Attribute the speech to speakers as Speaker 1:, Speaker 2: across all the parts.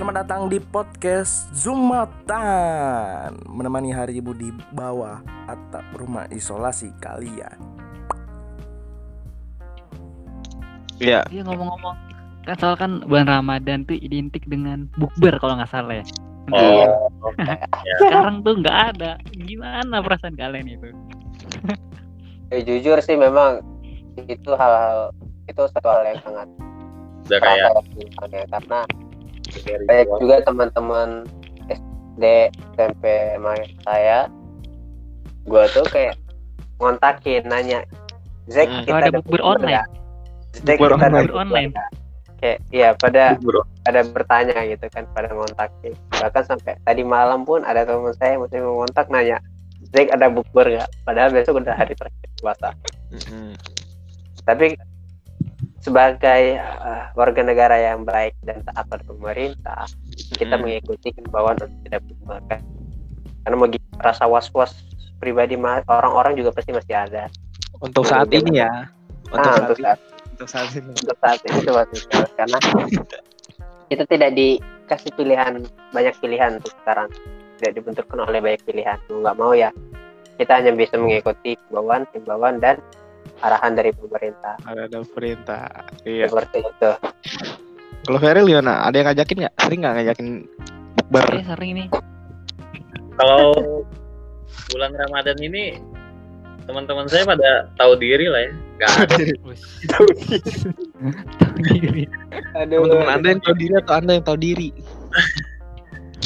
Speaker 1: Selamat datang di podcast Zumatan Menemani hari ibu di bawah atap rumah isolasi kalian
Speaker 2: Iya.
Speaker 3: Iya ngomong-ngomong kan soal kan bulan Ramadan tuh identik dengan bukber kalau nggak salah ya.
Speaker 4: Oh,
Speaker 3: Sekarang tuh nggak ada. Gimana perasaan kalian itu?
Speaker 5: Ya, jujur sih memang itu hal-hal itu satu hal yang sangat
Speaker 4: udah kayak
Speaker 5: ya, karena banyak juga teman-teman SD SMP saya gua tuh kayak ngontakin nanya Zack
Speaker 2: Hmm.
Speaker 5: kita
Speaker 3: Oh, ada bukber online.
Speaker 5: nggak?" Zack
Speaker 2: Bukber
Speaker 5: kita ada
Speaker 2: online.
Speaker 5: bukber
Speaker 3: Online.
Speaker 5: nggak?" kayak iya pada
Speaker 4: bro
Speaker 5: ada bertanya gitu kan pada ngontakin bahkan sampai tadi malam pun ada teman saya yang masih ngontak nanya Zack ada bukber nggak padahal besok udah hari terakhir puasa
Speaker 2: Mm-mm.
Speaker 5: tapi sebagai uh, warga negara yang baik dan taat pada pemerintah kita
Speaker 2: Mm.
Speaker 5: mengikuti himbauan untuk tidak bermakan karena mau rasa was-was pribadi orang-orang juga pasti masih ada
Speaker 2: Untuk saat ini ya. Untuk
Speaker 5: nah,
Speaker 2: saat
Speaker 5: untuk
Speaker 2: ini.
Speaker 5: saat,
Speaker 2: Untuk saat ini.
Speaker 5: untuk saat ini itu masih karena kita tidak dikasih pilihan banyak pilihan untuk sekarang tidak dibenturkan oleh banyak pilihan mau nggak mau ya kita hanya bisa mengikuti himbauan himbauan dan arahan dari pemerintah
Speaker 2: Ada ada perintah. Iya.
Speaker 5: seperti itu
Speaker 2: Kalau Feril gimana? Ada yang ngajakin nggak? Sering nggak ngajakin bukber?
Speaker 3: Saya sering nih.
Speaker 4: kalau bulan Ramadan ini teman-teman saya pada tahu diri lah ya nggak ada
Speaker 3: Tahu diri.
Speaker 5: Aduh,
Speaker 2: Teman-teman anda yang tahu diri atau anda yang tahu diri?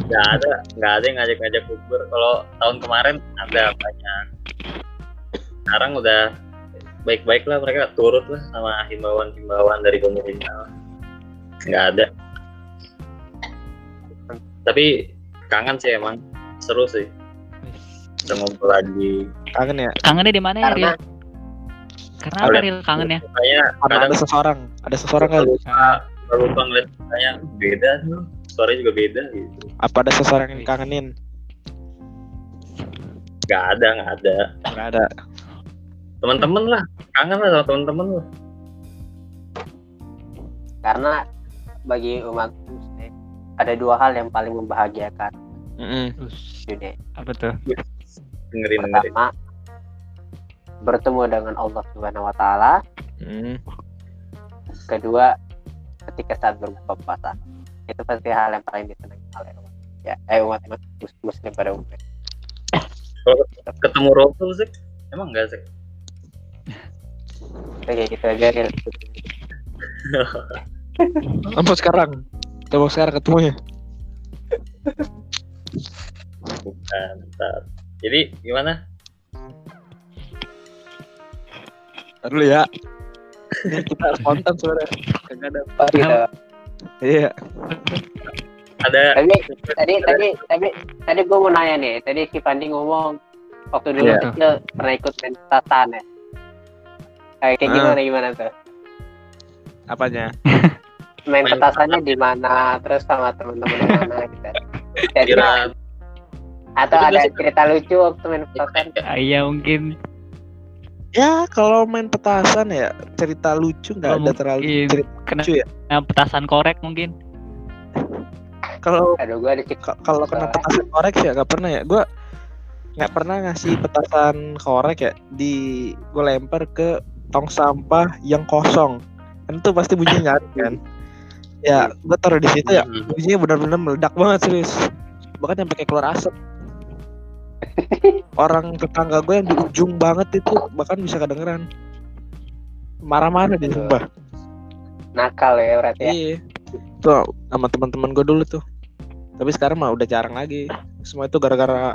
Speaker 4: nggak ada nggak ada yang ngajak-ngajak bukber kalau tahun kemarin ada banyak sekarang udah baik-baik lah mereka turut lah sama himbauan-himbauan dari pemerintah nggak ada tapi kangen sih emang seru sih udah ngumpul lagi
Speaker 2: Kangen ya?
Speaker 3: Kangennya di mana ya,
Speaker 5: Karena-
Speaker 3: Ril? Karena apa
Speaker 4: Ada-
Speaker 3: Ril kangennya?
Speaker 4: makanya
Speaker 2: Karena
Speaker 4: kadang
Speaker 2: ada seseorang. Ada seseorang kali.
Speaker 4: lupa lupa ngeliat kayak beda tuh suaranya juga beda gitu
Speaker 2: Apa ada seseorang yang kangenin?
Speaker 4: nggak ada nggak ada
Speaker 2: Nggak ada.
Speaker 4: Teman-teman lah kangen lah sama teman-teman lah.
Speaker 5: Karena bagi umat muslim ada dua hal yang paling membahagiakan. Di dunia.
Speaker 3: Apa tuh?
Speaker 4: dengerin dengerin.
Speaker 5: pertama bertemu dengan Allah Subhanahu Wa Taala.
Speaker 2: Mm.
Speaker 5: kedua ketika saat berbuka puasa. Itu pasti hal yang paling disenangi oleh umat. Ya eh umat umat mus- muslim pada umumnya.
Speaker 4: Ketemu Rasul sih emang nggak sih
Speaker 5: kayak gitu aja Ril.
Speaker 2: Apa sekarang? Coba sekarang ketemunya.
Speaker 4: bukan ntar. jadi gimana
Speaker 2: dulu ya. Ini kita spontan sebenarnya. Kagak ada.
Speaker 5: Oh, gitu.
Speaker 2: Iya.
Speaker 4: ada
Speaker 5: tapi tadi tadi tadi tadi gue mau nanya nih tadi si Pandi ngomong waktu dulu
Speaker 2: Iya.
Speaker 5: kecil pernah ikut petasan ya kayak
Speaker 2: Ah.
Speaker 5: gimana gimana tuh
Speaker 2: Apanya?
Speaker 5: main
Speaker 4: Main
Speaker 5: petasannya di mana terus sama teman-teman di mana gitu Jadi,
Speaker 4: kira
Speaker 5: atau
Speaker 4: Itu
Speaker 5: ada
Speaker 4: biasa-
Speaker 5: cerita lucu waktu main petasan
Speaker 3: Ah, Iya mungkin.
Speaker 2: Ya kalau main petasan ya cerita lucu nggak
Speaker 3: Oh,
Speaker 2: ada terlalu cerita
Speaker 3: Kena
Speaker 2: lucu ya.
Speaker 3: nah, petasan korek mungkin.
Speaker 2: Kalau kalau kena petasan korek sih nggak pernah ya. Gue nggak pernah ngasih petasan korek ya di gue lempar ke tong sampah yang kosong. Kan itu pasti bunyinya nyaring kan. Ya gue taruh di situ ya
Speaker 4: Hmm.
Speaker 2: bunyinya benar-benar meledak banget serius. Bahkan sampai kayak keluar asap. Orang tetangga gue yang di ujung banget itu bahkan bisa kedengeran. Marah-marah dia sumpah.
Speaker 5: nakal ya berarti ya
Speaker 2: Iya. Tuh sama teman-teman gue dulu tuh. Tapi sekarang mah udah jarang lagi. Semua itu gara-gara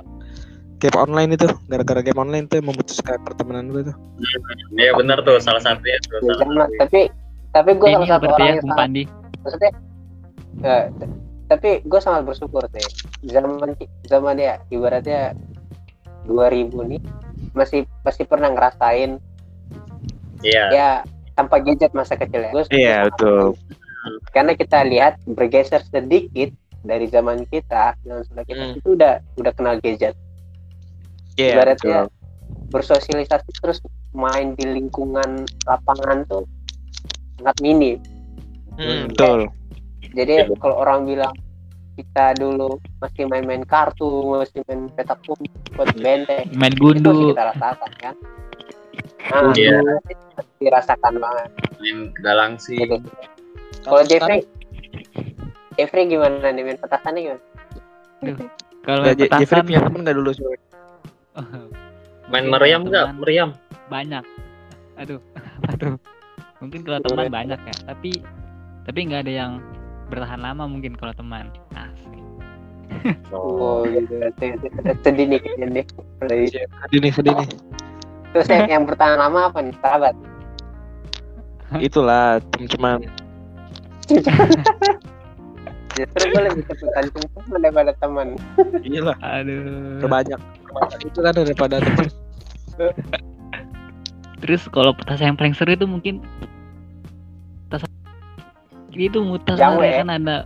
Speaker 2: game online itu, gara-gara game online tuh memutuskan pertemanan gue tuh.
Speaker 4: Iya benar tuh salah satunya tuh.
Speaker 5: Ya,
Speaker 4: Salah satunya.
Speaker 5: tapi tapi gue salah satu orang
Speaker 3: ya
Speaker 5: yang sangat
Speaker 3: Pandi.
Speaker 5: maksudnya ya, tapi gue sangat bersyukur sih zaman zaman ya ibaratnya 2000 nih masih masih pernah ngerasain
Speaker 4: Iya.
Speaker 5: ya tanpa gadget masa kecil ya Gua
Speaker 2: Iya, betul.
Speaker 5: karena kita lihat bergeser sedikit dari zaman kita dan setelah kita
Speaker 2: Hmm.
Speaker 5: itu udah udah kenal gadget
Speaker 2: Iya,
Speaker 5: ibaratnya
Speaker 2: betul.
Speaker 5: bersosialisasi terus main di lingkungan lapangan tuh sangat minim
Speaker 2: Hmm, betul.
Speaker 5: jadi kalau orang bilang kita dulu masih main-main kartu masih main petak umpet benteng
Speaker 3: Main
Speaker 5: itu
Speaker 3: gundu.
Speaker 5: kita rasakan kan nah,
Speaker 4: Iya.
Speaker 5: itu dirasakan banget
Speaker 4: main galaksi
Speaker 5: Gitu. kalau Jeffrey Jeffrey gimana nih main petasannya gimana
Speaker 3: Kalau main
Speaker 2: Jeffrey punya temen gak dulu sih?
Speaker 4: Main
Speaker 3: mungkin
Speaker 4: meriam nggak meriam
Speaker 3: Banyak. Aduh, aduh. Mungkin kalau teman banyak ya, tapi tapi nggak ada yang bertahan lama mungkin kalau teman. Asik.
Speaker 5: oh gitu sedih nih kayaknya nih
Speaker 2: Sedih nih, sedih nih.
Speaker 5: terus yang, yang bertahan lama apa nih sahabat
Speaker 2: Itulah teman-teman.
Speaker 5: justru gue lebih cepetan teman daripada teman
Speaker 2: Iya lah,
Speaker 3: Aduh.
Speaker 2: terbanyak. Itu kan daripada teman.
Speaker 3: Terus kalau petasan yang paling seru itu mungkin petasan itu muter
Speaker 5: Jawa
Speaker 3: ya
Speaker 5: ya?
Speaker 3: kan ada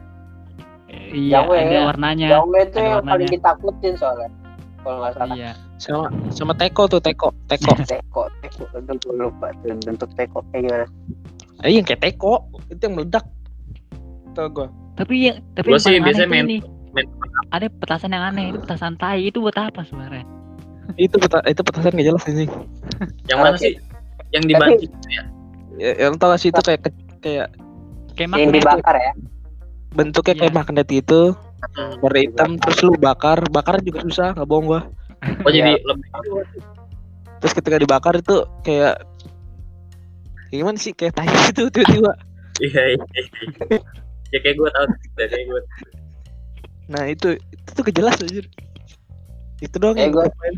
Speaker 3: iya
Speaker 5: Jawa
Speaker 3: ada
Speaker 5: ya?
Speaker 3: warnanya
Speaker 5: jauh itu
Speaker 3: ada
Speaker 5: yang paling
Speaker 3: warnanya.
Speaker 5: ditakutin soalnya kalau nggak salah
Speaker 3: iya
Speaker 2: Sama sama teko tuh, teko, teko.
Speaker 5: teko teko aduh gue lupa bentuk teko kayak gimana
Speaker 2: Eh, yang kayak teko, itu yang meledak. Tau gua.
Speaker 3: Tapi yang tapi
Speaker 4: Gua
Speaker 3: yang
Speaker 4: sih biasanya
Speaker 3: itu
Speaker 4: main-
Speaker 3: ini.
Speaker 4: Main-
Speaker 3: ada petasan yang aneh itu petasan tai itu buat apa sebenarnya?
Speaker 2: Itu peta, itu petasan gak jelas anjing.
Speaker 4: yang mana sih? Yang dibanting ya?
Speaker 2: Ya, yang tau gak sih itu kayak ke- kayak
Speaker 3: kayak
Speaker 5: yang dibakar ya?
Speaker 2: Bentuknya kayak
Speaker 3: Iya.
Speaker 2: magnet itu warna hitam terus lu bakar. Bakar juga susah nggak bohong gua.
Speaker 4: Oh jadi
Speaker 5: Iya.
Speaker 4: lebih
Speaker 2: terus ketika dibakar itu kayak kayak gimana sih? Kayak tai gitu tiba-tiba.
Speaker 4: Iya iya iya. Ya kayak gue deh kayak gue
Speaker 2: nah itu itu tuh kejelas aja itu doang
Speaker 5: Eh,
Speaker 2: main.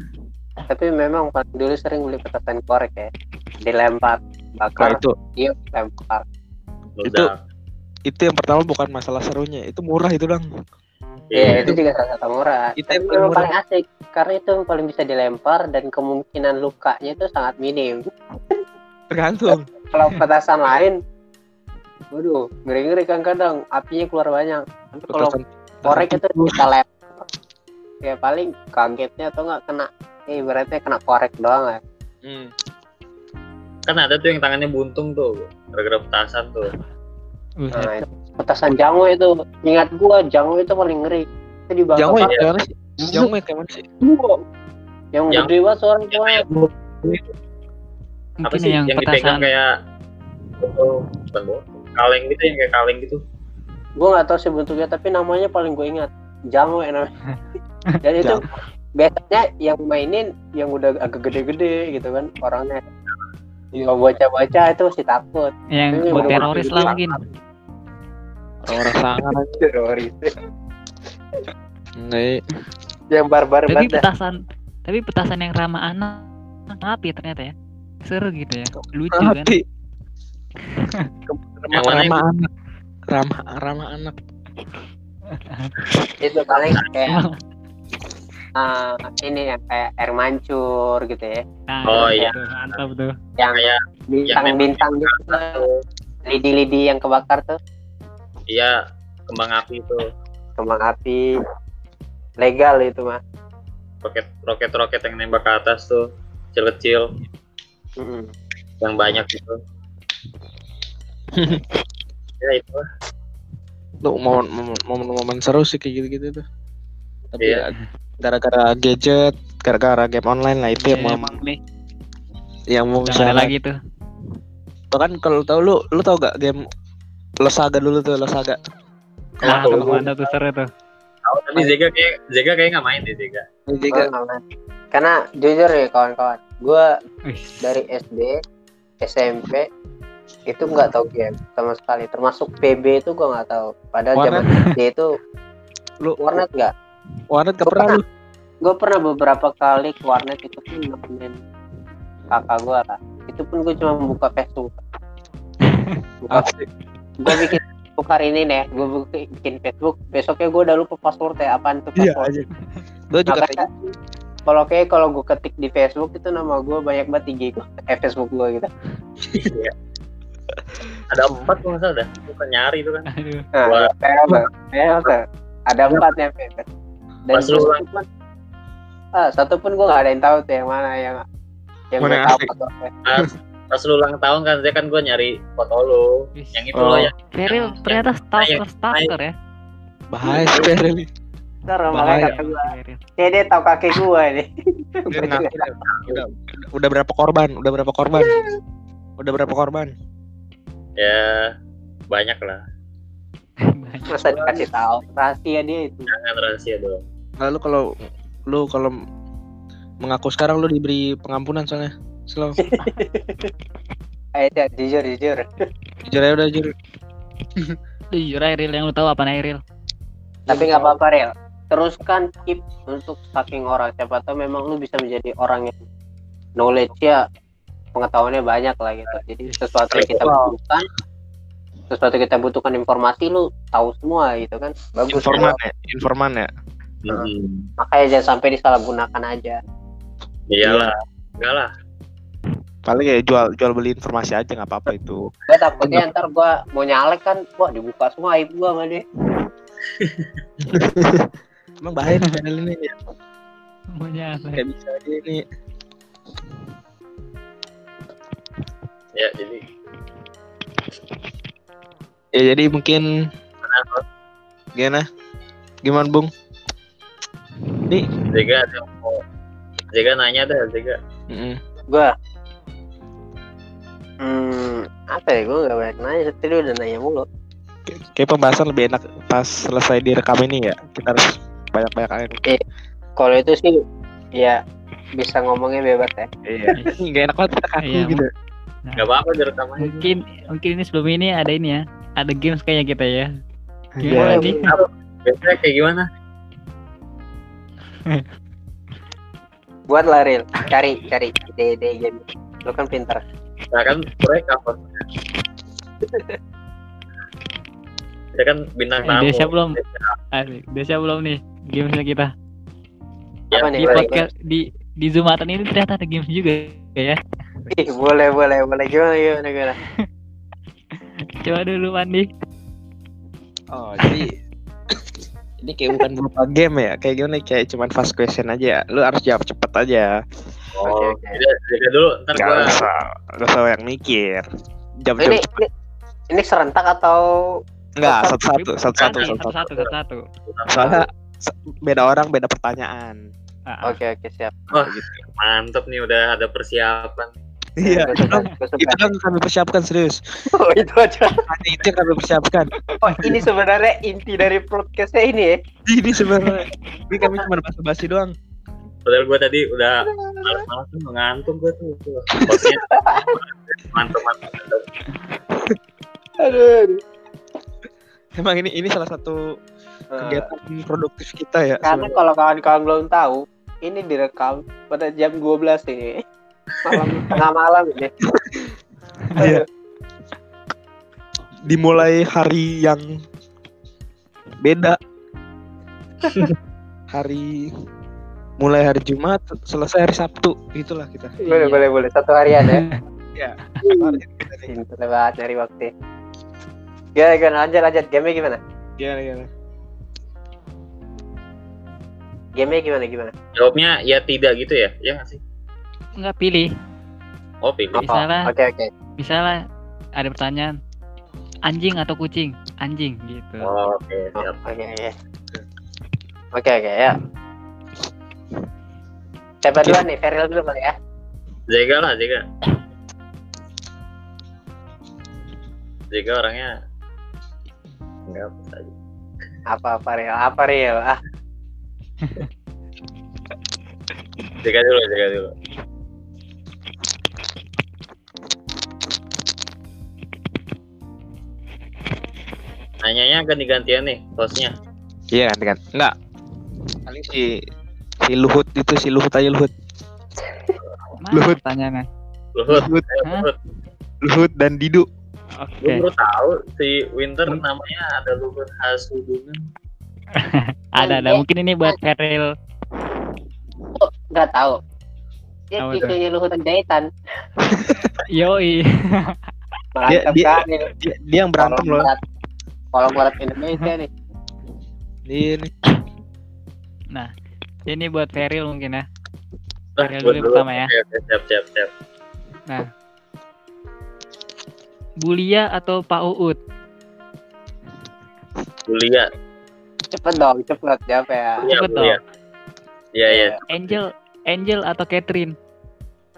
Speaker 5: tapi memang paling dulu sering beli petasan korek ya dilempar
Speaker 2: Nah,
Speaker 5: bakar
Speaker 2: itu
Speaker 5: iya lempar
Speaker 4: meledak
Speaker 2: itu yang pertama bukan masalah serunya itu murah itu dong
Speaker 5: Iya,
Speaker 4: Iya.
Speaker 5: itu juga salah satu murah.
Speaker 2: Itu
Speaker 5: Tapi
Speaker 2: yang paling murah.
Speaker 5: paling asik karena itu yang paling bisa dilempar dan kemungkinan lukanya itu sangat minim.
Speaker 2: tergantung
Speaker 5: Kalau petasan lain, waduh, ngeri-ngeri kan kadang apinya keluar banyak. Tapi kalau korek itu kita lempar, ya paling kagetnya atau nggak kena, eh berarti kena korek doang ya.
Speaker 2: Hmm.
Speaker 4: kan ada tuh yang tangannya buntung tuh gara-gara petasan tuh.
Speaker 5: Nah, itu. petasan jango itu, ingat gua jango itu paling ngeri. Itu dibakar
Speaker 2: Jangan
Speaker 5: pakai
Speaker 2: kayak mana sih? Jangan kayak mana sih?
Speaker 5: Yang
Speaker 4: Yang-
Speaker 5: gede banget suaranya gua.
Speaker 4: apa
Speaker 3: mungkin
Speaker 4: sih
Speaker 3: yang,
Speaker 4: yang, dipegang
Speaker 3: petasan
Speaker 4: kayak bukan botol kaleng gitu yang kayak kaleng gitu.
Speaker 5: Gue nggak tahu sih bentuknya tapi namanya paling gue ingat. Jango ya namanya. Dan itu biasanya yang mainin yang udah agak gede-gede gitu kan orangnya. Ya bocah-bocah itu masih takut.
Speaker 3: Yang
Speaker 5: Ini
Speaker 3: buat teroris lah mungkin
Speaker 2: Orang sangar aja.
Speaker 5: teroris.
Speaker 2: Nih,
Speaker 5: yang barbar
Speaker 3: tapi
Speaker 5: banget dah.
Speaker 3: petasan tapi petasan yang ramah anak api ternyata ya. Seru gitu ya lucu kan.
Speaker 2: hati.
Speaker 4: mana
Speaker 2: ramah anak. Ramah ramah anak.
Speaker 5: itu paling kayak ah, ini yang kayak air mancur gitu ya.
Speaker 3: Nah,
Speaker 4: Oh,
Speaker 3: itu
Speaker 4: iya.
Speaker 3: tuh, mantap tuh.
Speaker 5: Yang
Speaker 4: kayak
Speaker 5: bintang-bintang gitu lidi-lidi yang kebakar tuh.
Speaker 4: Iya kembang api tuh
Speaker 5: kembang api. Legal itu mah
Speaker 4: roket roket roket yang nembak ke atas tuh kecil kecil
Speaker 5: Mm-mm.
Speaker 4: yang banyak gitu ya itu.
Speaker 2: Lu momen momen momen, seru sih kayak gitu-gitu tuh. Tapi
Speaker 4: Iya.
Speaker 2: ya gara-gara gadget, gara-gara game online lah itu yang
Speaker 3: Iya,
Speaker 2: mau
Speaker 3: nih
Speaker 2: yang mau misalnya
Speaker 3: lagi tuh
Speaker 2: Tuh kan kalau tau lu lu tau gak game Losaga dulu tuh Losaga.
Speaker 3: ah
Speaker 4: Kalau
Speaker 3: kalau mana tuh seru tuh
Speaker 4: tahu tapi Zega kayak Zega kayak nggak main deh Zega
Speaker 5: main. karena jujur ya kawan-kawan gue dari SD SMP itu nggak tahu game sama sekali. Termasuk PB itu gue nggak tahu. Padahal
Speaker 2: Warnet?
Speaker 5: zaman SD itu
Speaker 2: lu
Speaker 5: warnet nggak?
Speaker 2: Warnet gak
Speaker 5: Gua
Speaker 2: pernah
Speaker 5: gue pernah beberapa kali ke warnet itu pun nemenin kakak gue lah. Itu pun gue cuma buka Facebook. Gue bikin Facebook hari ini nih gue bikin Facebook. Besoknya gue udah lupa password ya. Apaan tuh
Speaker 2: Iya
Speaker 5: password?
Speaker 2: aja. Gua juga kayak
Speaker 5: kalau kayak kalau gue ketik di Facebook itu nama gue banyak banget IG gue eh Facebook gue gitu.
Speaker 4: Iya. Ada empat kalau nggak salah dah bukan nyari itu kan
Speaker 3: aduh
Speaker 4: Wah.
Speaker 5: kayak? Kayak? Ada empat ya, Pep. Dan satu pun, ah, satu pun gue gak ada yang tahu tuh yang mana yang yang
Speaker 2: Mana
Speaker 5: gue
Speaker 2: yang
Speaker 5: tahu
Speaker 4: pas lu ulang tahun kan saya kan gue nyari foto lu yang itu
Speaker 2: Oh.
Speaker 4: loh yang
Speaker 3: Feril
Speaker 4: yang-
Speaker 3: ternyata stalker stalker ya
Speaker 2: Bahaya sih Ferel.
Speaker 5: Ntar makanya
Speaker 2: Bahaya.
Speaker 5: kata gua,
Speaker 3: Si Feril.
Speaker 5: dia dia tahu kakek gua nih.
Speaker 2: Dia udah, udah, udah berapa korban? Udah berapa korban? Udah berapa korban?
Speaker 4: Ya banyak lah.
Speaker 5: Masa dikasih tahu rahasia dia itu.
Speaker 4: Jangan rahasia dong.
Speaker 2: Lalu kalau lu kalau mengaku sekarang lu diberi pengampunan soalnya. Slow.
Speaker 5: Ayo Cak, jujur jujur.
Speaker 2: Jujur aja udah jujur.
Speaker 3: Jujur aja Ril yang lu tahu apa nih Ril?
Speaker 5: Tapi nggak apa-apa Rel. Teruskan keep untuk stalking orang. Siapa tahu memang lu bisa menjadi orang yang knowledge ya pengetahuannya banyak lah gitu. Jadi sesuatu yang kita butuhkan sesuatu yang kita butuhkan informasi lu tahu semua gitu kan. Bagus.
Speaker 2: Informan
Speaker 5: Rel.
Speaker 2: ya, informan ya.
Speaker 4: Hmm.
Speaker 5: Makanya jangan sampai disalahgunakan aja.
Speaker 4: Iyalah. Enggak lah.
Speaker 2: Paling kayak jual jual beli informasi aja nggak apa-apa itu.
Speaker 5: Gue takutnya ntar gua mau nyalek kan, wah dibuka semua aib gua sama dia.
Speaker 2: Emang bahaya nih channel ini ya.
Speaker 3: Semuanya apa?
Speaker 2: Kayak bisa aja ini.
Speaker 4: Ya jadi
Speaker 2: Ya jadi mungkin gimana? Gimana Bung? Nih,
Speaker 4: Zega ada yang mau Zega nanya dah Zega.
Speaker 2: mm-mm.
Speaker 5: Gua Hmm, apa ya? Gue gak banyak nanya, tadi udah nanya mulu.
Speaker 2: kayak pembahasan lebih enak pas selesai direkam ini ya. Kita harus banyak-banyak angin.
Speaker 5: Kalau itu sih, ya bisa ngomongnya bebas ya.
Speaker 2: Iya. Gak enak banget kita kaku
Speaker 3: Iya,
Speaker 2: gitu.
Speaker 4: Enggak apa-apa direkam aja.
Speaker 3: Mungkin mungkin ini sebelum ini ada ini ya. Ada games kayaknya kita ya.
Speaker 2: Iya.
Speaker 3: Gimana nih?
Speaker 4: Biasanya kayak gimana?
Speaker 5: Buat lah Ril, cari cari ide-ide game. Lu kan pintar.
Speaker 4: Nah kan proyek apa? Kita kan bintang
Speaker 3: Eh,
Speaker 4: tamu.
Speaker 3: Desya belum? Asik. Desya belum nih gamesnya kita.
Speaker 4: Ya,
Speaker 5: Apa nih?
Speaker 3: Di podcast di di Zumatan ini ternyata ada games juga ya.
Speaker 5: Ih, boleh boleh boleh gimana gimana gimana.
Speaker 3: Coba dulu Andi.
Speaker 2: Oh, jadi ini kayak bukan berupa game ya. Kayak gimana? Kayak cuman fast question aja ya. Lu harus jawab cepet aja.
Speaker 4: Oh,
Speaker 5: Oke, oke.
Speaker 4: Zega, Zega dulu. Ntar
Speaker 2: Gak
Speaker 4: gua
Speaker 2: usah, gak usah yang mikir. Jawab
Speaker 5: Ini, ini ini serentak atau
Speaker 2: Enggak, satu-satu, satu-satu,
Speaker 3: Satu
Speaker 2: satu-satu.
Speaker 3: satu satu.
Speaker 2: Soalnya beda orang, beda pertanyaan.
Speaker 3: Ah,
Speaker 5: Oke oke siap.
Speaker 4: Wah, mantep nih udah ada persiapan.
Speaker 2: Iya,
Speaker 5: Gua
Speaker 2: itu dong kami persiapkan serius.
Speaker 5: Oh, itu aja.
Speaker 2: Hanya itu yang kami persiapkan.
Speaker 5: Oh, ini sebenarnya inti dari podcastnya ini ya.
Speaker 2: Ini sebenarnya, ini kami cuma basa-basi doang.
Speaker 4: Padahal gua tadi udah malas-malas tuh ngantuk gua tuh. Mantep.
Speaker 5: Aduh.
Speaker 2: Emang ini ini salah satu kegiatan produktif kita ya.
Speaker 5: karena kalau kawan-kawan belum tahu, ini direkam pada jam 12 ini. Malam tengah malam ini.
Speaker 2: Iya. Dimulai hari yang beda. hari mulai hari Jumat selesai hari Sabtu itulah kita.
Speaker 5: Boleh boleh boleh satu harian ya.
Speaker 2: Ya. Nih.
Speaker 5: Pintar banget nyari waktu. Gimana gimana lanjut lanjut game gimana?
Speaker 2: Gimana, gimana?
Speaker 5: Game gimana gimana?
Speaker 4: Jawabnya ya tidak gitu ya? Ya nggak sih?
Speaker 3: Enggak pilih.
Speaker 4: Oh pilih.
Speaker 3: Bisa lah.
Speaker 5: Oke oke.
Speaker 3: Misalnya ada pertanyaan anjing atau kucing? Anjing gitu.
Speaker 4: Oh, Oke siap.
Speaker 5: Oke oke. Oke oke ya. Siapa duluan nih? Feril dulu kali ya.
Speaker 4: Zega lah Zega. Zega orangnya enggak apa saja.
Speaker 5: Apa apa Ril? Apa Ril? Ah,
Speaker 4: Zega dulu, Zega dulu. Nanyanya ganti-gantian nih hostnya.
Speaker 2: Iya kan kan. Enggak. Paling si si Luhut itu si Luhut aja Luhut.
Speaker 3: Mana
Speaker 2: Luhut.
Speaker 3: pertanyaannya?
Speaker 4: Luhut,
Speaker 2: Luhut,
Speaker 4: ayo,
Speaker 3: Hah?
Speaker 4: Luhut.
Speaker 2: Luhut dan Didu.
Speaker 3: Oke.
Speaker 4: Lu baru tahu si Winter namanya ada Luhut Hasudungan.
Speaker 3: Ada ada. Mungkin ini buat Feril.
Speaker 5: nggak tahu. Dia cucunya Luhut Jaitan.
Speaker 3: Yoi.
Speaker 5: Mantap
Speaker 2: dia-
Speaker 5: kan ini.
Speaker 2: Dia, dia yang berantem loh.
Speaker 5: Kalau buat Indonesia nih.
Speaker 2: Ini
Speaker 3: Nah, ini buat Feril mungkin ya.
Speaker 4: Nah,
Speaker 3: Feril dulu
Speaker 4: dulu.
Speaker 3: pertama ya.
Speaker 4: Siap, siap, siap.
Speaker 3: Bulia atau Pak Uut?
Speaker 4: Bulia.
Speaker 5: cepet dong cepet siapa ya
Speaker 4: Iya,
Speaker 3: Cepet dong.
Speaker 4: iya. Iya, iya.
Speaker 3: Angel Angel atau Catherine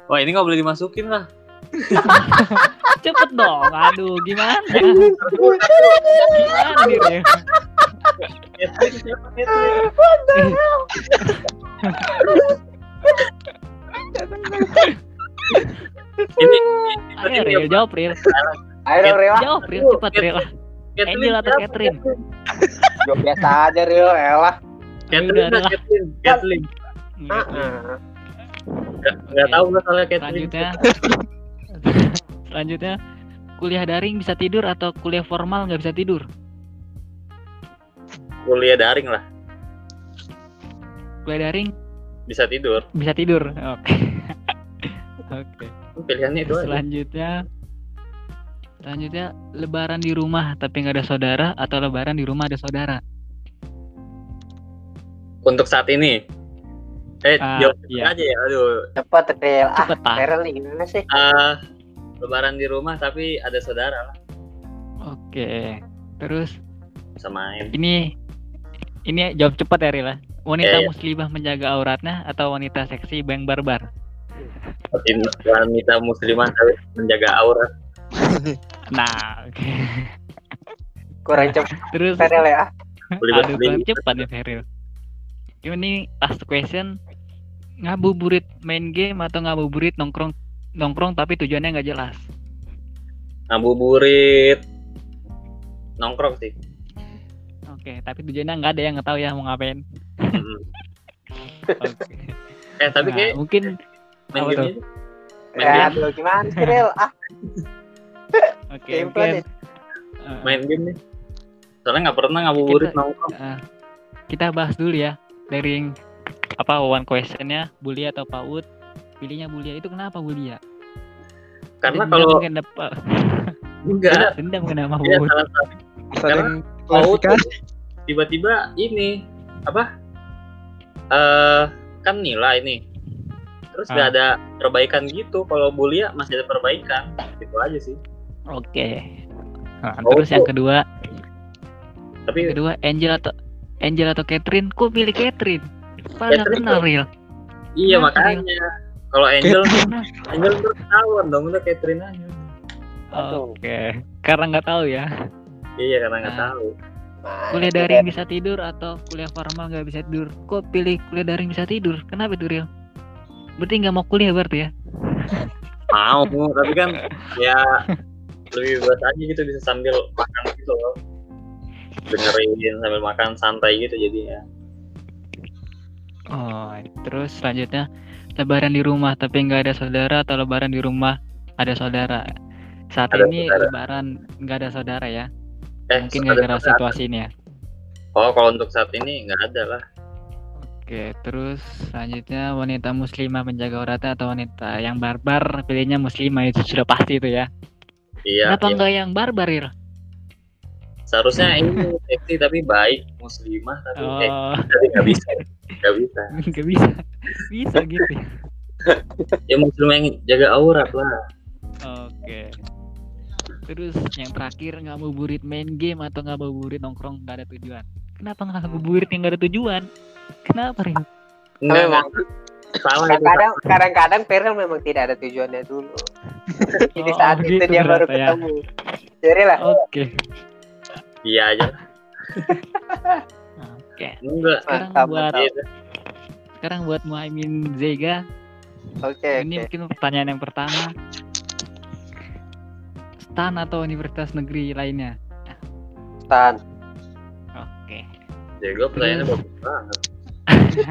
Speaker 4: Wah, ini nggak boleh dimasukin lah.
Speaker 3: cepet dong aduh gimana gimana nih Ril?
Speaker 4: Catherine siapa Catherine? Ini
Speaker 3: ayo Ril jawab Ril
Speaker 5: ayo dong Rio
Speaker 3: jawab Ril cepet Ril Angel atau? Catherine?
Speaker 5: Jawab biasa aja Rio elah
Speaker 4: Catherine. Catherine, Catherine.
Speaker 3: Nggak,
Speaker 4: tahu soalnya Catherine.
Speaker 3: selanjutnya selanjutnya kuliah daring bisa tidur atau kuliah formal nggak bisa tidur
Speaker 4: Kuliah daring lah,
Speaker 3: kuliah daring
Speaker 4: bisa tidur.
Speaker 3: bisa tidur oke oke
Speaker 4: Pilihannya itu aja.
Speaker 3: selanjutnya selanjutnya lebaran di rumah tapi nggak ada saudara atau lebaran di rumah ada saudara
Speaker 4: Untuk saat ini. Eh,
Speaker 3: Ah,
Speaker 4: jawab
Speaker 3: iya.
Speaker 4: aja ya. Aduh,
Speaker 5: cepet Rio ah
Speaker 3: cepet ah
Speaker 5: nih gimana sih
Speaker 4: Ah, lebaran di rumah tapi ada saudara lah
Speaker 3: oke terus
Speaker 4: bisa main.
Speaker 3: ini ini jawab cepat ya Rila wanita
Speaker 4: iya.
Speaker 3: muslimah menjaga auratnya atau wanita seksi bang barbar
Speaker 4: Wanita muslimah menjaga aurat.
Speaker 3: nah oke
Speaker 5: kurang cepet
Speaker 3: terus
Speaker 5: Perel ya
Speaker 3: Aduh, kurang cepat nih Feril. Ini last question. Ngabuburit main game atau ngabuburit nongkrong nongkrong tapi tujuannya nggak jelas.
Speaker 4: Ngabuburit. Nongkrong sih.
Speaker 3: Oke, tapi tujuannya nggak ada yang nggak tahu ya mau ngapain.
Speaker 4: Mm.
Speaker 3: Oke.
Speaker 4: Eh, tapi
Speaker 3: Nah,
Speaker 4: kayak
Speaker 3: mungkin
Speaker 4: main
Speaker 3: apa
Speaker 4: game
Speaker 3: tuh?
Speaker 4: aja. Main
Speaker 5: ya
Speaker 4: game,
Speaker 5: aduh gimana sih Rel ah
Speaker 3: oke
Speaker 5: gameplay
Speaker 3: mungkin eh,
Speaker 4: main game nih. Soalnya nggak pernah ngabuburit
Speaker 3: Kita-
Speaker 4: nongkrong.
Speaker 3: eh, kita bahas dulu ya dari apa one questionnya Bulia atau Paut. Pilihnya Bulia itu kenapa Bulia?
Speaker 4: Karena
Speaker 3: Dendam
Speaker 4: kalau
Speaker 3: mungkin dapat
Speaker 4: enggak,
Speaker 3: dendam kenapa
Speaker 4: ya
Speaker 3: Paut?
Speaker 4: salah satu tiba-tiba ini apa? Eh kan nilai nih. Terus nggak
Speaker 3: Ah.
Speaker 4: ada perbaikan gitu. Kalau Bulia masih ada perbaikan. Gitu aja sih.
Speaker 3: Oke. Nah,
Speaker 4: Oh,
Speaker 3: terus yang kedua
Speaker 4: Tapi
Speaker 3: Yang kedua Angel atau Angel atau Catherine kok pilih Catherine Padahal
Speaker 4: Catherine
Speaker 3: kenal real
Speaker 4: iya
Speaker 3: Kenapa,
Speaker 4: makanya. Kalau Angel? Angel terus ketahuan dong udah Catherine aja.
Speaker 3: Oke Karena nggak tahu ya
Speaker 4: Iya karena nggak
Speaker 3: Nah.
Speaker 4: tahu.
Speaker 3: Kuliah daring bisa tidur Atau kuliah formal nggak bisa tidur Kok pilih kuliah daring bisa tidur Kenapa itu real Berarti nggak mau kuliah berarti ya
Speaker 4: Mau, tapi kan ya lebih bebas aja gitu bisa sambil makan gitu loh. Dengerin sambil makan santai gitu jadi ya.
Speaker 3: Oh Terus selanjutnya Lebaran di rumah tapi nggak ada saudara Atau lebaran di rumah ada saudara Saat
Speaker 4: Ada
Speaker 3: ini
Speaker 4: saudara.
Speaker 3: lebaran nggak ada saudara ya
Speaker 4: Eh,
Speaker 3: Mungkin
Speaker 4: ada-
Speaker 3: gara-gara situasi ini ya
Speaker 4: Oh, kalau untuk saat ini nggak ada lah.
Speaker 3: Oke, terus selanjutnya wanita muslimah menjaga auratnya atau wanita yang barbar pilihnya muslimah itu sudah pasti itu ya.
Speaker 4: Iya.
Speaker 3: Kenapa
Speaker 4: iya.
Speaker 3: enggak yang barbar Ir?
Speaker 4: Seharusnya ini seksi tapi baik muslimah tapi eh,
Speaker 3: Oh,
Speaker 4: tapi nggak bisa. Nggak bisa.
Speaker 3: nggak bisa. Bisa gitu. ya.
Speaker 4: Ya muslim yang jaga aurat lah.
Speaker 3: Oke. Terus yang terakhir nggak mau burit main game atau nggak mau burit nongkrong nggak ada tujuan. Kenapa nggak mau burit yang nggak ada tujuan? Kenapa Rin?
Speaker 5: Memang
Speaker 4: salah itu.
Speaker 5: kadang kadang-kadang Perel memang tidak ada tujuannya dulu jadi
Speaker 3: Oh,
Speaker 5: saat itu
Speaker 3: gitu
Speaker 5: dia baru
Speaker 3: ternyata ya.
Speaker 5: ketemu jadi lah
Speaker 3: Oke.
Speaker 4: Iya aja.
Speaker 3: Oke.
Speaker 4: Enggak.
Speaker 3: Sekarang
Speaker 5: Mantap,
Speaker 3: buat
Speaker 5: mantap.
Speaker 3: Sekarang buat Muhammad Zega
Speaker 5: oke
Speaker 3: Ini
Speaker 5: oke
Speaker 3: mungkin pertanyaan yang pertama. Stan atau universitas negeri lainnya?
Speaker 5: Stan
Speaker 3: Oke.
Speaker 4: Jago pertanyaannya bagus banget.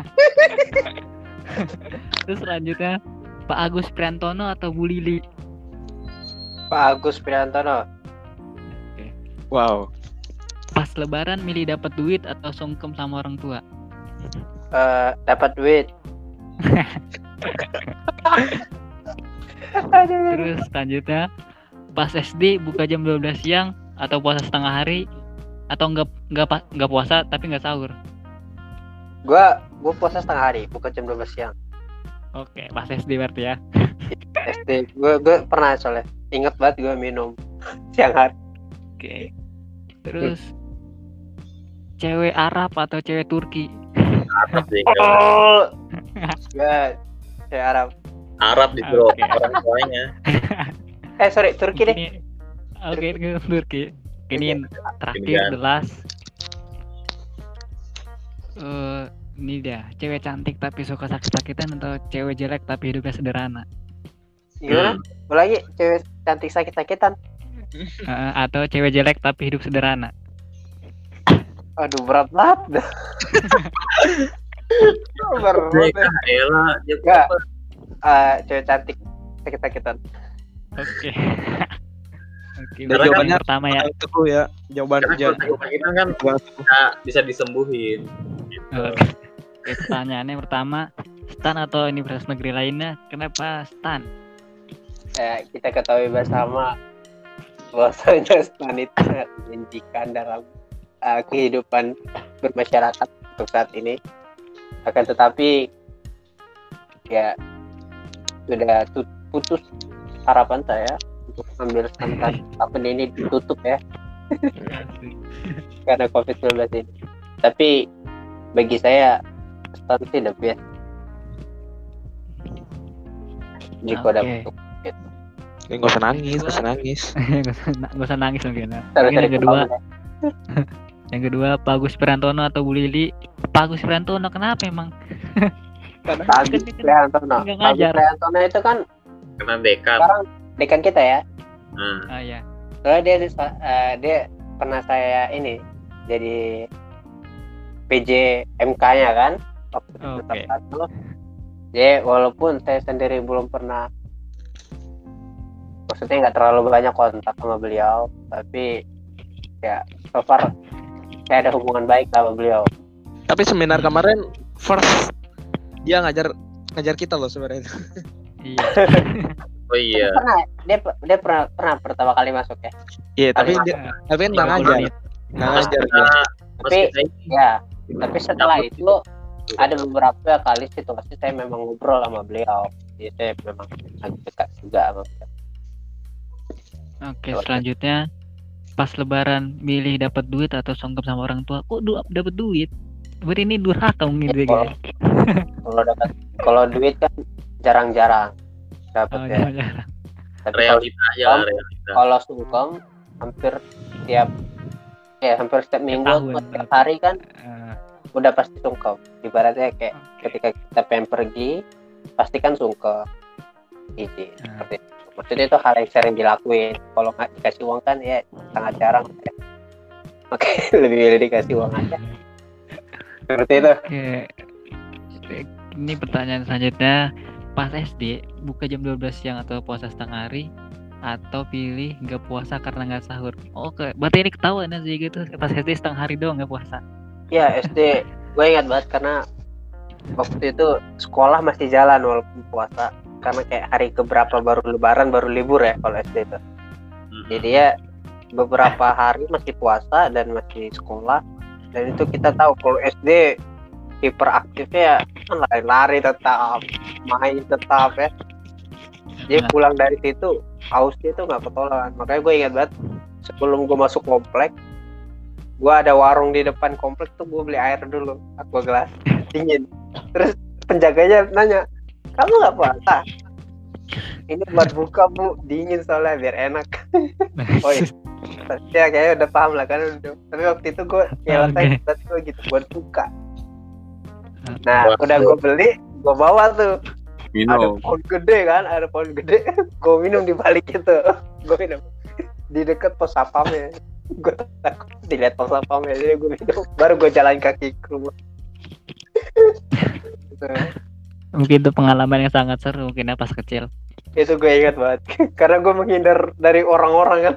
Speaker 3: Terus selanjutnya Pak Agus Priantono atau Bu Lili?
Speaker 5: Pak Agus Priantono
Speaker 2: Wow.
Speaker 3: Lebaran milih dapat duit atau sungkem sama orang tua?
Speaker 5: eh, dapat duit.
Speaker 3: Terus selanjutnya pas SD buka jam 12 siang atau puasa setengah hari atau enggak enggak pa- enggak puasa tapi enggak sahur?
Speaker 5: gua gua puasa setengah hari bukan jam 12 siang
Speaker 3: Oke, pas SD berarti ya.
Speaker 5: SD gua gua pernah soalnya inget banget gua minum siang hari
Speaker 3: Oke. Terus cewek Arab atau cewek Turki?
Speaker 4: Arab sih
Speaker 5: Oh, ya, saya Arab.
Speaker 4: Arab di bro
Speaker 3: Oke.
Speaker 4: orang tuanya
Speaker 5: Eh sorry, Turki deh.
Speaker 3: Oke, ke Turki. Ini yang terakhir the last. Eh, ini dia, cewek cantik tapi suka sakit-sakitan atau cewek jelek tapi hidupnya sederhana?
Speaker 5: Gimana? Boleh lagi, cewek cantik sakit-sakitan.
Speaker 3: Eh, atau cewek jelek tapi hidup sederhana?
Speaker 5: Aduh, berat banget. berat
Speaker 4: ah, elah dia.
Speaker 5: Eh, cewek cantik sakit-sakitan.
Speaker 3: Oke. Oke,
Speaker 4: Karena
Speaker 3: jawaban
Speaker 2: kan-
Speaker 3: pertama ya.
Speaker 2: Itu ya jawaban
Speaker 4: karena sakit-sakitan kan bisa, bisa disembuhin gitu.
Speaker 3: Oke, Oke, pertanyaannya pertama, stan atau universitas negeri lainnya? Kenapa stan?
Speaker 5: Ya, kita ketahui bersama bahwasanya stan itu menjijikan dalam eh, kehidupan bermasyarakat untuk saat ini. Akan tetapi ya sudah tu- putus harapan saya untuk ambil stan tahun ini ditutup ya karena COVID-19 ini. Tapi bagi saya sih the best. Jika ada untuk
Speaker 2: Nggak usah nangis, nggak usah nangis.
Speaker 3: Gak usah, gak nangis mungkin. ya. Mungkin yang kedua, yang kedua Pak Gus Priantono atau Bu Lili? Pak Gus Priantono kenapa emang? Kan dia kan
Speaker 5: Priantono.
Speaker 3: nggak
Speaker 5: Bagus
Speaker 3: ngajar.
Speaker 5: Priantono itu kan
Speaker 4: karena dekan
Speaker 5: sekarang dekan kita ya.
Speaker 3: Ah ya.
Speaker 5: Soalnya dia eh, dia pernah saya ini jadi PJ MK-nya kan waktu
Speaker 3: Oke.
Speaker 5: semester satu. Jadi walaupun saya sendiri belum pernah maksudnya nggak terlalu banyak kontak sama beliau, tapi ya so far saya ada hubungan baik sama beliau.
Speaker 2: Tapi seminar kemarin first dia ngajar ngajar kita loh sebenarnya.
Speaker 3: Iya.
Speaker 4: oh iya
Speaker 5: Pernah dia dia pernah pernah pertama kali masuk ya.
Speaker 2: Iya, tapi dia tapi kan nggak ngajar. Nggak
Speaker 4: Mas
Speaker 2: ngajar.
Speaker 4: kita mas
Speaker 5: Tapi-
Speaker 4: kita ini
Speaker 5: Ya, tapi setelah itu ada beberapa kali situasi saya memang ngobrol sama beliau. Jadi saya memang agak dekat juga sama beliau.
Speaker 3: Oke, selanjutnya pas lebaran milih dapat duit atau songkap sama orang tua. Kok du dapat duit? Berarti ini durhaka mungkin dia
Speaker 5: kalau,
Speaker 3: guys.
Speaker 5: kalau dapat kalau duit kan jarang-jarang dapat
Speaker 3: Oh,
Speaker 5: ya.
Speaker 3: jarang.
Speaker 5: Tapi kalau,
Speaker 4: realita
Speaker 5: Om,
Speaker 4: realita
Speaker 5: kalau sungkem hampir tiap ya hampir setiap minggu
Speaker 3: tahun,
Speaker 5: atau setiap hari kan
Speaker 3: Eh,
Speaker 5: udah pasti sungkem. Ibaratnya kayak
Speaker 3: oke.
Speaker 5: ketika kita pengen pergi pasti kan sungkem. Iji,
Speaker 3: Hmm.
Speaker 5: seperti itu. Maksudnya itu hal yang sering dilakuin. Kalau nggak dikasih uang kan ya sangat jarang. Oke, lebih milih dikasih uang aja. Seperti itu.
Speaker 3: Oke. Ini pertanyaan selanjutnya. Pas SD buka jam 12 siang atau puasa setengah hari atau pilih nggak puasa karena nggak sahur. Oke, berarti ini ketahuan ya sih gitu. Pas SD setengah hari doang nggak puasa.
Speaker 5: Ya SD, gue ingat banget karena waktu itu sekolah masih jalan walaupun puasa. Karena kayak hari keberapa baru lebaran baru libur ya kalau SD itu. Jadi ya beberapa hari masih puasa dan masih sekolah. Dan itu kita tahu kalau SD hiperaktifnya kan lari-lari tetap, main tetap ya. Jadi
Speaker 3: Nah.
Speaker 5: pulang dari situ hausnya itu nggak ketolongan. Makanya gue ingat banget sebelum gue masuk komplek, gue ada warung di depan komplek tuh gue beli air dulu, aqua gelas dingin. Terus penjaganya nanya, kamu nggak puasa? Ini buat buka bu, dingin soalnya biar enak. Oh iya. Ya kayaknya udah paham lah kan udah. Tapi waktu itu gue ya lantai gue gitu buat buka. Nah
Speaker 4: Wah.
Speaker 5: udah gue beli, gue bawa tuh. Ada
Speaker 4: minum
Speaker 5: pohon gede kan, ada pohon gede. gue minum di balik itu. Gue minum di dekat pos sapamnya. Gue takut dilihat pos sapamnya, jadi gue minum. Baru gue jalan kaki ke rumah. Gitu.
Speaker 3: Mungkin itu pengalaman yang sangat seru mungkin ya pas kecil.
Speaker 5: itu gue ingat banget karena gue menghindar dari orang-orang kan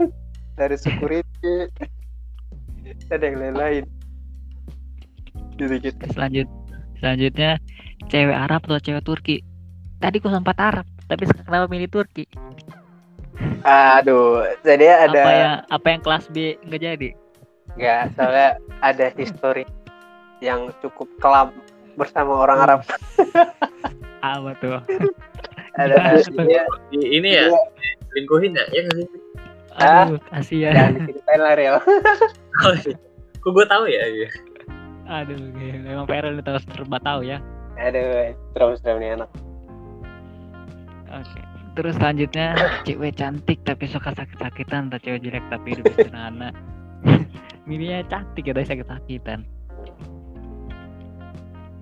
Speaker 5: dari security ada yang lain-lain gitu gitu
Speaker 3: Selanjut selanjutnya cewek Arab atau cewek Turki? Tadi kok sempat Arab, tapi sekarang kenapa milih Turki?
Speaker 5: aduh jadi ada
Speaker 3: Apa yang apa yang kelas B nggak jadi?
Speaker 5: nggak soalnya ada histori yang cukup kelam bersama orang Arab
Speaker 3: Apa tuh?
Speaker 5: ada
Speaker 4: Di- ini ya lingkuhin ya ya nggak sih
Speaker 5: Ah.
Speaker 3: Aduh, kasihan.
Speaker 5: jangan diceritain lah real
Speaker 4: kok gue tahu ya iya.
Speaker 3: Aduh, gila. emang Perel ini terus serba tahu ya.
Speaker 5: Aduh, serem-serem nih anak.
Speaker 3: Oke. Terus selanjutnya cewek cantik tapi suka sakit-sakitan atau cewek jelek tapi hidup sederhana. Mininya cantik ya tapi sakit-sakitan.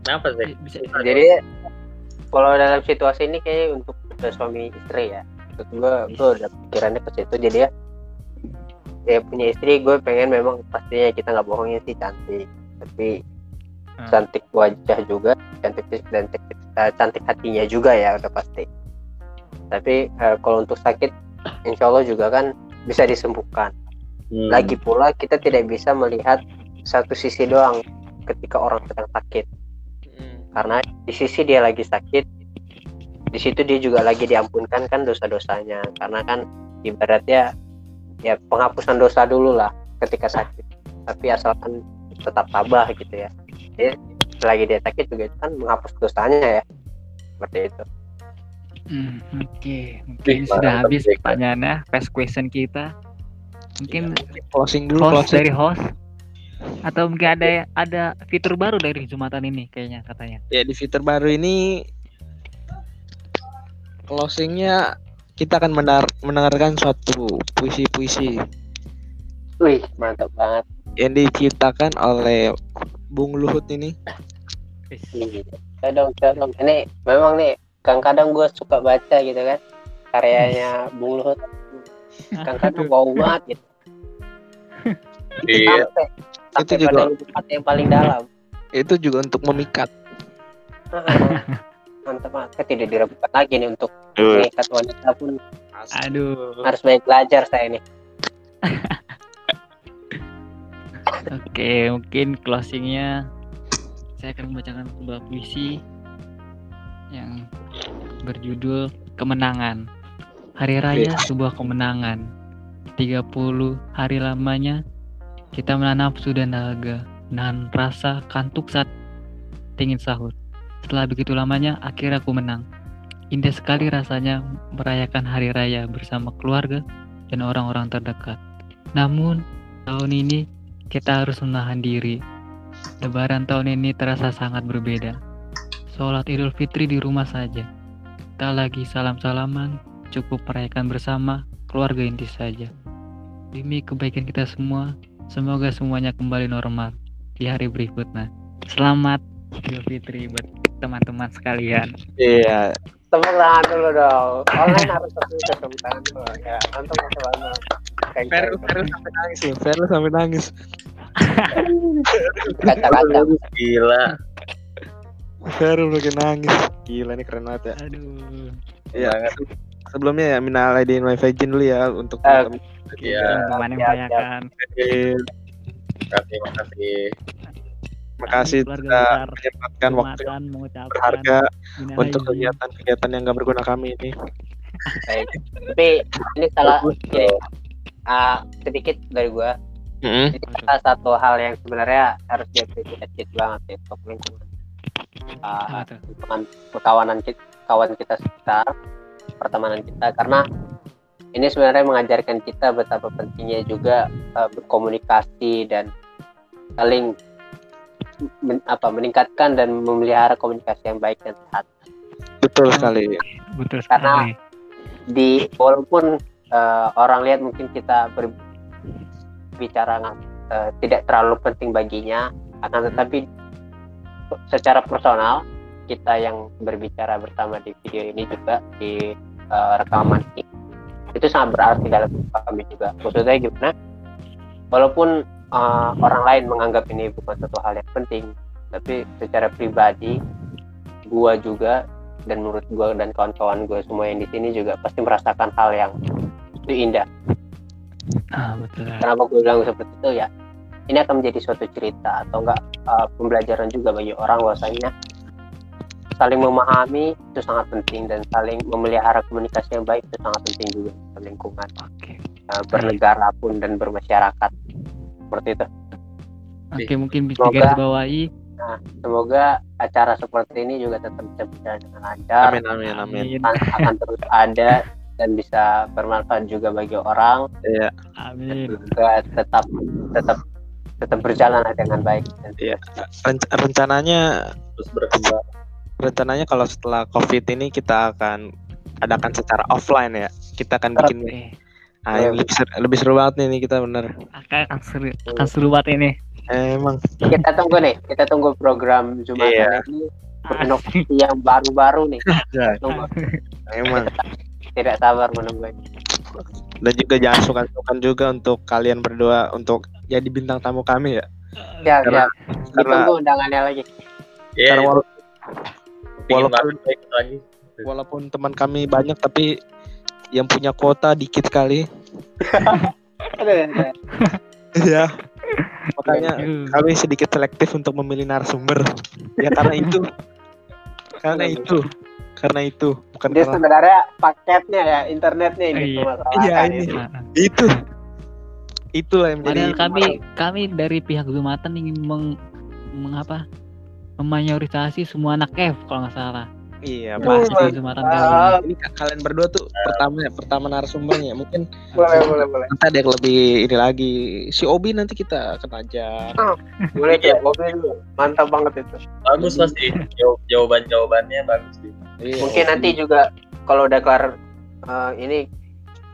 Speaker 4: Kenapa sih?
Speaker 3: Bisa
Speaker 5: Jadi kalau dalam situasi ini kayak untuk suami istri ya. Maksud gue, gue udah pikirannya ke situ. Jadi ya, ya punya istri gue pengen memang pastinya kita nggak bohongin sih cantik. Tapi
Speaker 3: Hmm.
Speaker 5: cantik wajah juga, cantik fisik dan cantik, eh, cantik hatinya juga ya udah pasti. Tapi eh, kalau untuk sakit, insya Allah juga kan bisa disembuhkan.
Speaker 4: Hmm.
Speaker 5: Lagi pula kita tidak bisa melihat satu sisi doang ketika orang sedang sakit karena di sisi dia lagi sakit di situ dia juga lagi diampunkan kan dosa-dosanya. Karena kan ibaratnya ya penghapusan dosa dulu lah ketika sakit. Tapi asalkan tetap tabah gitu ya. Jadi selagi dia sakit juga itu kan menghapus dosanya ya. Seperti itu.
Speaker 3: Hmm, Oke, mungkin
Speaker 4: Wih,
Speaker 3: sudah
Speaker 4: mantap,
Speaker 3: habis pertanyaannya, first question kita. Mungkin
Speaker 2: Closing dulu
Speaker 3: host
Speaker 2: closing.
Speaker 3: dari host atau mungkin ada ada fitur baru dari Jumatan ini kayaknya katanya.
Speaker 2: Ya di fitur baru ini closingnya kita akan mendengarkan suatu puisi-puisi
Speaker 5: wih mantap banget
Speaker 2: yang diciptakan oleh Bung Luhut ini.
Speaker 5: Saya dong ini memang nih kadang-kadang gue suka baca gitu kan karyanya Bung Luhut kadang-kadang wow banget gitu
Speaker 4: Iya.
Speaker 5: sampai
Speaker 2: Itu juga-
Speaker 5: pada lubuk hati yang paling dalam
Speaker 2: Itu juga untuk memikat.
Speaker 5: mantap banget saya tidak diragukan lagi nih untuk mengikat wanita pun
Speaker 3: Aduh.
Speaker 5: harus banyak belajar saya nih
Speaker 3: Oke, mungkin closingnya saya akan membacakan sebuah puisi yang berjudul Kemenangan. Hari raya sebuah kemenangan. 30 hari lamanya kita menahan nafsu dan dahaga, menahan rasa kantuk saat ingin sahur. Setelah begitu lamanya, akhirnya aku menang. Indah sekali rasanya merayakan hari raya bersama keluarga dan orang-orang terdekat. Namun, tahun ini kita harus menahan diri. Lebaran tahun ini terasa sangat berbeda. Sholat Idul Fitri di rumah saja. Tak lagi salam-salaman, cukup merayakan bersama keluarga inti saja. Demi kebaikan kita semua, semoga semuanya kembali normal di hari berikutnya. Selamat Idul Fitri buat teman-teman sekalian.
Speaker 2: Iya.
Speaker 5: tepuk tangan dulu dong online harus tepuk tepuk tangan dulu ya mantap Kayak-
Speaker 2: Ferel
Speaker 5: kayak-
Speaker 2: Ferel sampai nangis loh. Ferel sampai nangis.
Speaker 5: kaca-kaca
Speaker 4: Gila.
Speaker 2: Ferel makin nangis. Gila nih keren banget ya.
Speaker 3: Aduh.
Speaker 2: Iya. Sebelumnya ya minal aidin wal faizin dulu ya untuk teman-teman.
Speaker 4: Iya.
Speaker 3: Teman yang
Speaker 5: siap,
Speaker 3: merayakan.
Speaker 4: Makasih, makasih.
Speaker 2: Makasih
Speaker 3: Keluarga
Speaker 2: sudah
Speaker 3: besar
Speaker 2: menyempatkan waktu berharga untuk kegiatan-kegiatan yang gak berguna kami ini.
Speaker 5: Baik. tapi ini salah gini ah, sedikit dari gua
Speaker 2: Mm-mm.
Speaker 5: ini salah satu hal yang sebenarnya harus diapresiasi banget ya untuk lingkungan Ah, lingkungan perkawanan kita kawan kita sekitar pertemanan kita karena ini sebenarnya mengajarkan kita betapa pentingnya juga eh, berkomunikasi dan saling men- apa meningkatkan dan memelihara komunikasi yang baik dan sehat
Speaker 2: Betul sekali.
Speaker 3: Betul
Speaker 5: Karena-
Speaker 3: sekali.
Speaker 5: di walaupun eh, orang lihat mungkin kita berbicara eh, tidak terlalu penting baginya akan tetapi secara personal kita yang berbicara bersama di video ini juga di eh, rekaman ini itu sangat berarti dalam kami juga maksudnya gimana walaupun eh, orang lain menganggap ini bukan satu hal yang penting tapi secara pribadi gua juga dan menurut gue dan kawan-kawan gue semua yang di sini juga pasti merasakan hal yang itu indah.
Speaker 3: Ah, betul.
Speaker 5: Kenapa gue bilang seperti itu ya? Ini akan menjadi suatu cerita atau enggak uh, pembelajaran juga bagi orang bahwasanya saling memahami itu sangat penting dan saling memelihara komunikasi yang baik itu sangat penting juga dalam lingkungan
Speaker 3: Oke.
Speaker 5: uh, bernegara pun dan bermasyarakat seperti itu.
Speaker 3: Oke, mungkin bisa
Speaker 5: Semoga-
Speaker 3: digarisbawahi
Speaker 5: Semoga acara seperti ini juga tetap bisa berjalan dengan lancar.
Speaker 2: Amin amin amin.
Speaker 5: Akan, akan terus ada dan bisa bermanfaat juga bagi orang
Speaker 2: Iya.
Speaker 5: dan
Speaker 3: Amin.
Speaker 5: juga tetap tetap tetap berjalan dengan baik.
Speaker 2: Renc- rencananya
Speaker 4: terus berkembang
Speaker 2: rencananya kalau setelah covid ini kita akan adakan secara offline ya kita akan bikin
Speaker 3: Eh,
Speaker 2: ah, yang lebih seru, lebih seru banget nih ini kita bener
Speaker 3: akan seru, akan seru banget ini.
Speaker 2: emang
Speaker 5: Kita tunggu nih, kita tunggu program Jumatan
Speaker 2: Iya.
Speaker 5: ini berinovasi yang baru-baru nih. Tunggu,
Speaker 2: emang
Speaker 5: tidak sabar menunggu.
Speaker 2: dan juga jangan sungkan-sungkan juga untuk kalian berdua untuk jadi bintang tamu kami ya
Speaker 5: Ya,
Speaker 2: Karena-
Speaker 5: ya. Ditunggu undangannya lagi.
Speaker 4: Iya,
Speaker 2: karena wala-
Speaker 4: pingin
Speaker 2: walaupun-
Speaker 4: baik lagi.
Speaker 2: walaupun teman kami banyak tapi yang punya kuota dikit kali. Ya makanya kami sedikit selektif untuk memilih narasumber. Ya karena itu. Karena itu. karena itu. Bukan
Speaker 5: Dia
Speaker 2: karena
Speaker 5: sebenarnya paketnya ya, internetnya ini
Speaker 3: Iya.
Speaker 2: Iya, ini.
Speaker 5: ini.
Speaker 3: Ah, ah.
Speaker 2: itu. Itulah yang menjadi
Speaker 3: Padahal kami kami dari pihak Zumatan ingin meng, mengapa memayoritasasi semua anak F kalau nggak salah.
Speaker 2: iya pasti
Speaker 3: kali ini.
Speaker 2: Ini ka- kalian berdua tuh pertama ya pertama narasumbernya mungkin
Speaker 5: boleh, boleh, boleh.
Speaker 2: nanti ada yang lebih ini lagi si Obi nanti kita akan ajak
Speaker 5: Boleh tuh,
Speaker 4: Iya.
Speaker 5: mobil mantap banget itu.
Speaker 4: Bagus pasti Jaw- jawaban-jawabannya bagus sih.
Speaker 2: Iya.
Speaker 5: Mungkin nanti juga kalau udah kelar eh, ini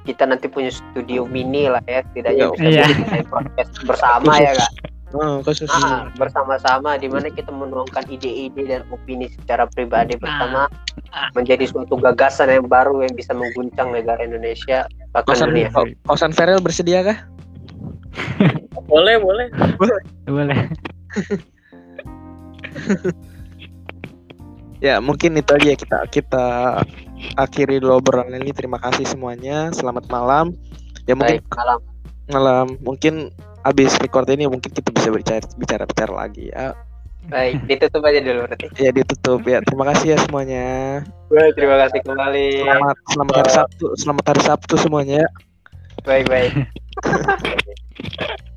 Speaker 5: kita nanti punya studio mini lah ya, setidaknya bisa
Speaker 3: Iya.
Speaker 5: bikin podcast bersama ya kak.
Speaker 2: oh, khusus
Speaker 5: Ah, bersama-sama di mana kita menuangkan ide-ide dan opini secara pribadi bersama
Speaker 3: Ah.
Speaker 5: menjadi suatu gagasan yang baru yang bisa mengguncang negara Indonesia bahkan
Speaker 2: kosan
Speaker 5: dunia.
Speaker 2: ko- kosan Ferel bersedia kah
Speaker 4: Boleh, boleh.
Speaker 3: Boleh.
Speaker 2: ya mungkin itu aja ya kita kita akhiri dulu obrolan ini terima kasih semuanya selamat malam ya mungkin
Speaker 5: Baik, malam.
Speaker 2: Malam mungkin habis record ini mungkin kita bisa bicara bicara bicara lagi ya
Speaker 5: Baik, ditutup aja dulu berarti.
Speaker 2: ya ditutup ya terima kasih ya semuanya
Speaker 5: Baik, terima kasih kembali.
Speaker 2: selamat selamat hari Sabtu selamat hari Sabtu semuanya ya.
Speaker 5: Baik, baik.